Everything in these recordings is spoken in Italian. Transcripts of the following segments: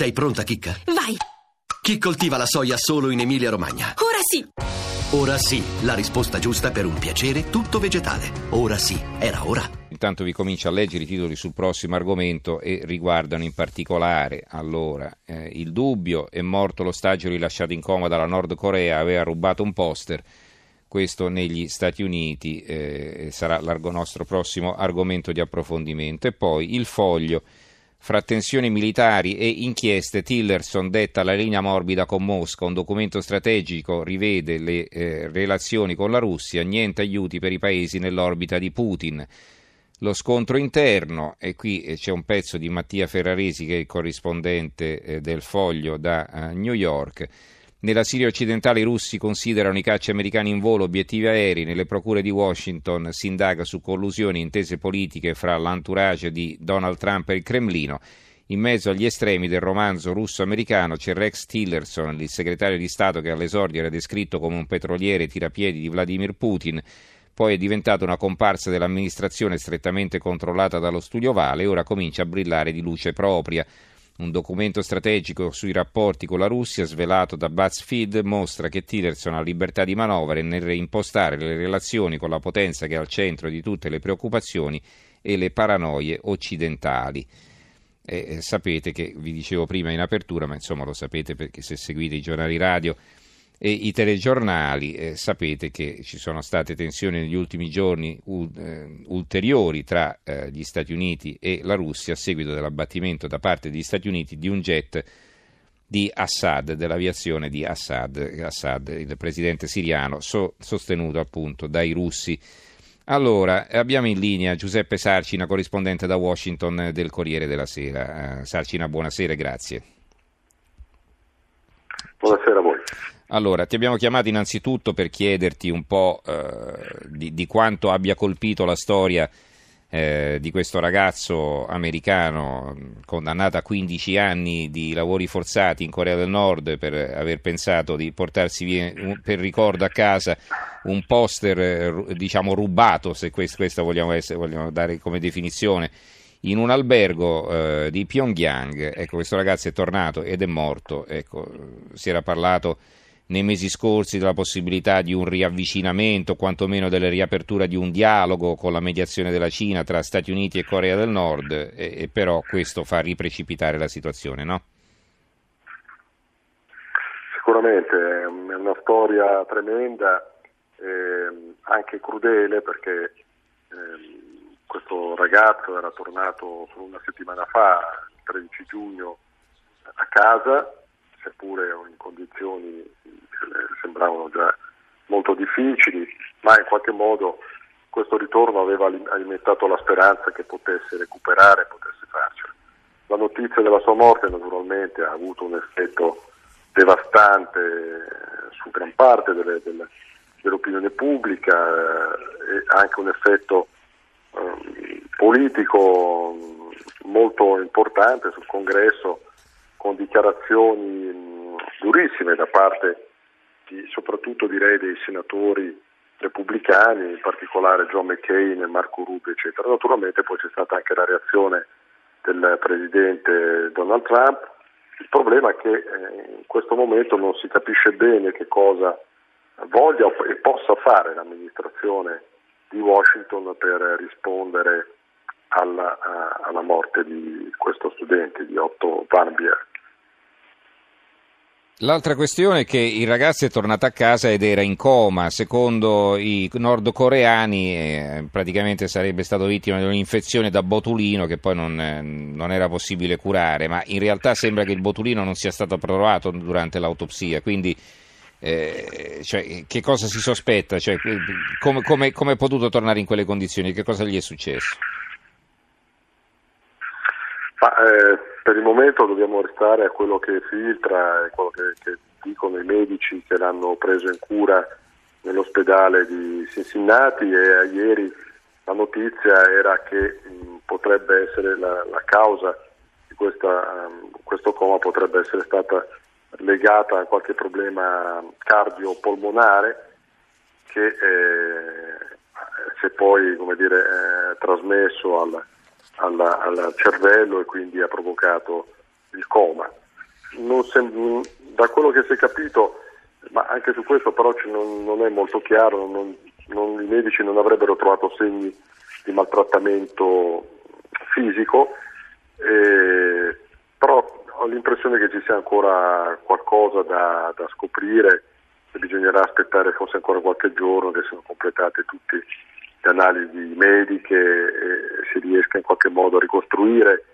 Sei pronta, Chicca? Vai! Chi coltiva la soia solo in Emilia-Romagna? Ora sì! Ora sì, la risposta giusta per un piacere tutto vegetale. Ora sì, era ora. Intanto vi comincio a leggere i titoli sul prossimo argomento e riguardano in particolare, allora, eh, il dubbio, è morto l'ostaggio rilasciato in coma dalla Nord Corea, aveva rubato un poster, questo negli Stati Uniti eh, sarà il nostro prossimo argomento di approfondimento. E poi il foglio fra tensioni militari e inchieste, Tillerson detta la linea morbida con Mosca, un documento strategico rivede le eh, relazioni con la Russia, niente aiuti per i paesi nell'orbita di Putin. Lo scontro interno, e qui eh, c'è un pezzo di Mattia Ferraresi che è il corrispondente eh, del foglio da uh, New York. Nella Siria occidentale i russi considerano i cacci americani in volo obiettivi aerei, nelle procure di Washington si indaga su collusioni e intese politiche fra l'entourage di Donald Trump e il Cremlino. In mezzo agli estremi del romanzo russo-americano c'è Rex Tillerson, il segretario di Stato che all'esordio era descritto come un petroliere tirapiedi di Vladimir Putin, poi è diventato una comparsa dell'amministrazione strettamente controllata dallo studio Vale e ora comincia a brillare di luce propria. Un documento strategico sui rapporti con la Russia svelato da BuzzFeed mostra che Tillerson ha libertà di manovra nel reimpostare le relazioni con la potenza che è al centro di tutte le preoccupazioni e le paranoie occidentali. Eh, sapete che vi dicevo prima in apertura, ma insomma lo sapete perché se seguite i giornali radio e i telegiornali, eh, sapete che ci sono state tensioni negli ultimi giorni u- eh, ulteriori tra eh, gli Stati Uniti e la Russia a seguito dell'abbattimento da parte degli Stati Uniti di un jet di Assad, dell'aviazione di Assad, Assad il presidente siriano, so- sostenuto appunto dai russi. Allora, abbiamo in linea Giuseppe Sarcina, corrispondente da Washington del Corriere della Sera. Uh, Sarcina, buonasera e grazie. Buonasera a voi. Allora, ti abbiamo chiamato innanzitutto per chiederti un po' eh, di, di, quanto abbia colpito la storia eh, di questo ragazzo americano condannato a 15 anni di lavori forzati in Corea del Nord per aver pensato di portarsi via, per ricordo a casa un poster eh, diciamo rubato, se questo, questa vogliamo, essere, vogliamo dare come definizione, in un albergo eh, di Pyongyang. Ecco, questo ragazzo è tornato ed è morto. Ecco, si era parlato nei mesi scorsi della possibilità di un riavvicinamento, quantomeno della riapertura di un dialogo con la mediazione della Cina tra Stati Uniti e Corea del Nord, e, e però questo fa riprecipitare la situazione, no? Sicuramente è una storia tremenda, eh, anche crudele perché eh, questo ragazzo era tornato solo una settimana fa, il 13 giugno, a casa seppure in condizioni sembravano già molto difficili, ma in qualche modo questo ritorno aveva alimentato la speranza che potesse recuperare, potesse farcela. La notizia della sua morte naturalmente ha avuto un effetto devastante su gran parte delle, delle, dell'opinione pubblica eh, e anche un effetto eh, politico molto importante sul congresso con dichiarazioni durissime da parte di, soprattutto direi dei senatori repubblicani, in particolare John McCain, Marco Rubio, eccetera. Naturalmente poi c'è stata anche la reazione del presidente Donald Trump. Il problema è che eh, in questo momento non si capisce bene che cosa voglia e possa fare l'amministrazione di Washington per rispondere alla, alla morte di questo studente, di Otto Bier. L'altra questione è che il ragazzo è tornato a casa ed era in coma. Secondo i nordcoreani, eh, praticamente sarebbe stato vittima di un'infezione da botulino che poi non, eh, non, era possibile curare. Ma in realtà sembra che il botulino non sia stato provato durante l'autopsia. Quindi, eh, cioè, che cosa si sospetta? Cioè, come, come, come è potuto tornare in quelle condizioni? Che cosa gli è successo? Ma, eh, per il momento dobbiamo restare a quello che filtra e quello che, che dicono i medici che l'hanno preso in cura nell'ospedale di Cincinnati e ieri la notizia era che mh, potrebbe essere la, la causa di questa, um, questo coma potrebbe essere stata legata a qualche problema cardiopolmonare che eh, si è poi dire, eh, trasmesso al, alla, al cervello e quindi ha provocato il coma. sem- da quello che si è capito, ma anche su questo però non, non, è molto chiaro, non, non, i medici non avrebbero trovato segni di maltrattamento fisico, eh, però ho l'impressione che ci sia ancora qualcosa da, da scoprire e bisognerà aspettare forse ancora qualche giorno che siano completate tutte le analisi mediche e si riesca modo ricostruire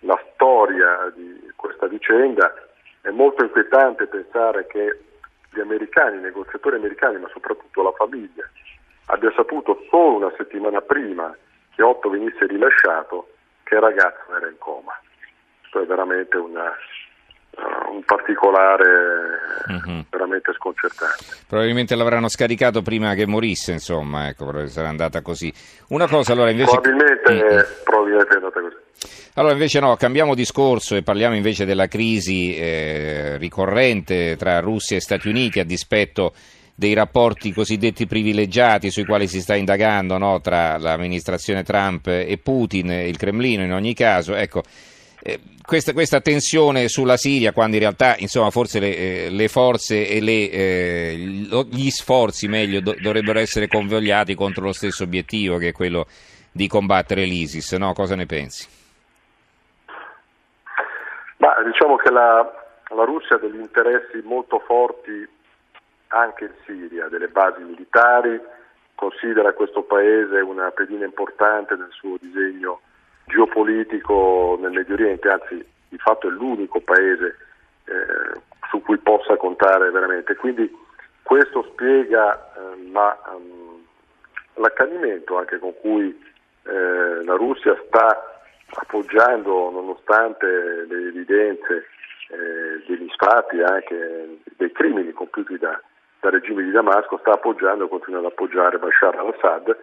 la storia di questa vicenda. È molto inquietante pensare che gli americani, i negoziatori americani, ma soprattutto la famiglia, abbia saputo solo una settimana prima che Otto venisse rilasciato che il ragazzo era in coma. Questo è veramente una, un particolare mm-hmm. veramente sconcertante. Probabilmente l'avranno scaricato prima che morisse, insomma, ecco, sarà andata così. Una cosa allora invece... Probabilmente, mm-hmm. probabilmente è andata così. Allora invece no, cambiamo discorso e parliamo invece della crisi eh, ricorrente tra Russia e Stati Uniti a dispetto dei rapporti cosiddetti privilegiati sui quali si sta indagando no, tra l'amministrazione Trump e Putin, il Cremlino in ogni caso. Ecco, eh, questa, questa, tensione sulla Siria, quando in realtà insomma, forse le, eh, le forze e le, eh, gli sforzi meglio, do, dovrebbero essere convogliati contro lo stesso obiettivo che è quello di combattere l'ISIS, no? cosa ne pensi? Ma diciamo che la, la Russia ha degli interessi molto forti anche in Siria, delle basi militari, considera questo paese una pedina importante nel suo disegno geopolitico nel Medio Oriente, anzi di fatto è l'unico paese eh, su cui possa contare veramente. Quindi questo spiega eh, la, um, l'accanimento anche con cui eh, la Russia sta appoggiando, nonostante le evidenze eh, degli stati, anche dei crimini compiuti da, dal regime di Damasco, sta appoggiando e continua ad appoggiare Bashar al-Assad.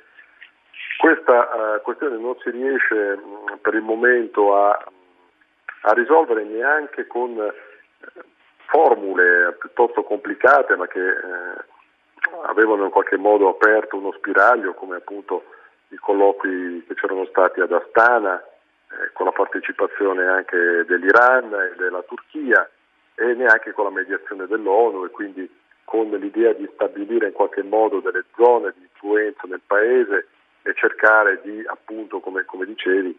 Questa uh, questione non si riesce mh, per il momento a, a risolvere neanche con uh, formule piuttosto complicate, ma che uh, avevano in qualche modo aperto uno spiraglio, come appunto i colloqui che c'erano stati ad Astana, eh, con la partecipazione anche dell'Iran e della Turchia e neanche con la mediazione dell'ONU e quindi con l'idea di stabilire in qualche modo delle zone di influenza nel paese e cercare di, appunto, come, come dicevi,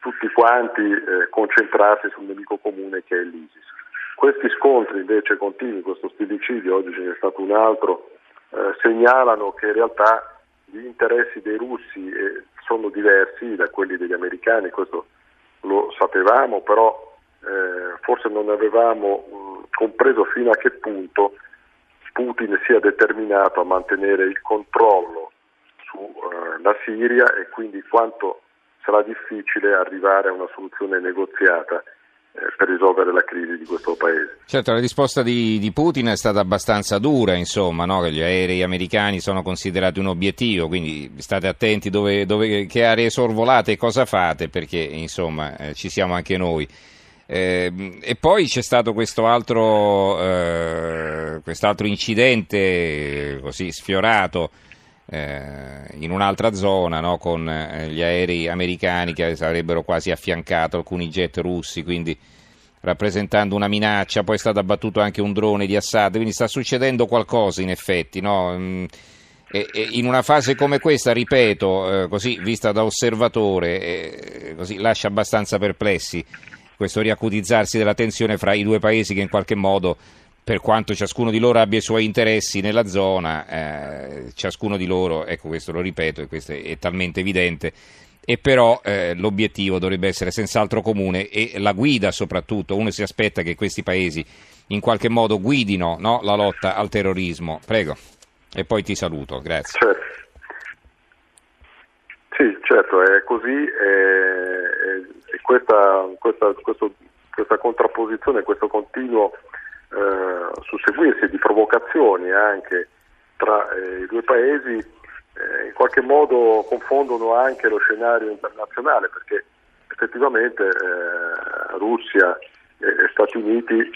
tutti quanti eh, concentrarsi sul nemico comune che è l'ISIS. Questi scontri invece continui, questo stillicidio, oggi ce n'è stato un altro, eh, segnalano che in realtà gli interessi dei russi eh, sono diversi da quelli degli americani, questo lo sapevamo, però eh, forse non avevamo mh, compreso fino a che punto Putin sia determinato a mantenere il controllo sulla eh, Siria e quindi quanto sarà difficile arrivare a una soluzione negoziata eh, per risolvere la crisi di questo paese. Certo, la risposta di, di Putin è stata abbastanza dura, insomma, no? gli aerei americani sono considerati un obiettivo, quindi state attenti dove, dove, che aree sorvolate e cosa fate, perché insomma eh, ci siamo anche noi. Eh, e poi c'è stato questo altro, eh, quest'altro incidente così sfiorato eh, in un'altra zona no, con eh, gli aerei americani che avrebbero quasi affiancato alcuni jet russi, quindi rappresentando una minaccia, poi è stato abbattuto anche un drone di Assad, quindi sta succedendo qualcosa in effetti. No? Mm, e, e in una fase come questa, ripeto, eh, così vista da osservatore, eh, così lascia abbastanza perplessi questo riacutizzarsi della tensione fra i due paesi che in qualche modo per quanto ciascuno di loro abbia i suoi interessi nella zona, eh, ciascuno di loro, ecco questo lo ripeto e questo è, è talmente evidente, e però eh, l'obiettivo dovrebbe essere senz'altro comune e la guida soprattutto, uno si aspetta che questi paesi in qualche modo guidino no, la lotta al terrorismo. Prego, e poi ti saluto, grazie. Certo. Sì, certo, è così e, e questa, questa, questo, questa contrapposizione, questo continuo eh, susseguirsi di provocazioni anche tra eh, i due paesi eh, in qualche modo confondono anche lo scenario internazionale perché effettivamente eh, Russia e, Stati Uniti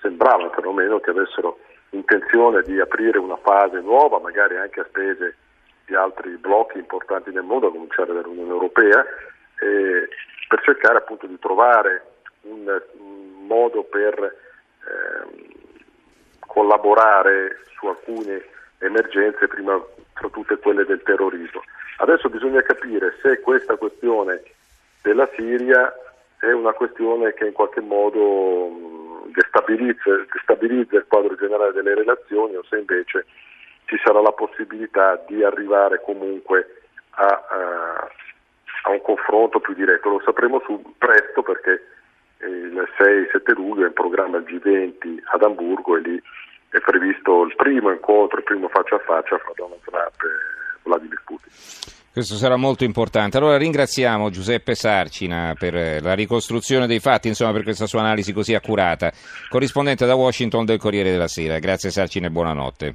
sembrava perlomeno che avessero intenzione di aprire una fase nuova, magari anche a spese di altri blocchi importanti nel mondo, a cominciare dall'Unione Europea, per cercare appunto di trovare un, un modo per ehm, collaborare su alcune emergenze, prima fra tutte quelle del terrorismo. Adesso bisogna capire se questa questione della Siria è una questione che in qualche modo destabilizza, destabilizza il quadro generale delle relazioni o se invece ci sarà la possibilità di arrivare comunque a, a, a un confronto più diretto. Lo sapremo su, presto perché il 6-7 luglio è in programma il G20 ad Amburgo e lì è previsto il primo incontro, il primo faccia a faccia fra Donald Trump e Vladimir Putin. Questo sarà molto importante. Allora ringraziamo Giuseppe Sarcina per eh, la ricostruzione dei fatti, insomma per questa sua analisi così accurata. Corrispondente da Washington del Corriere della Sera. Grazie Sarcina e buonanotte.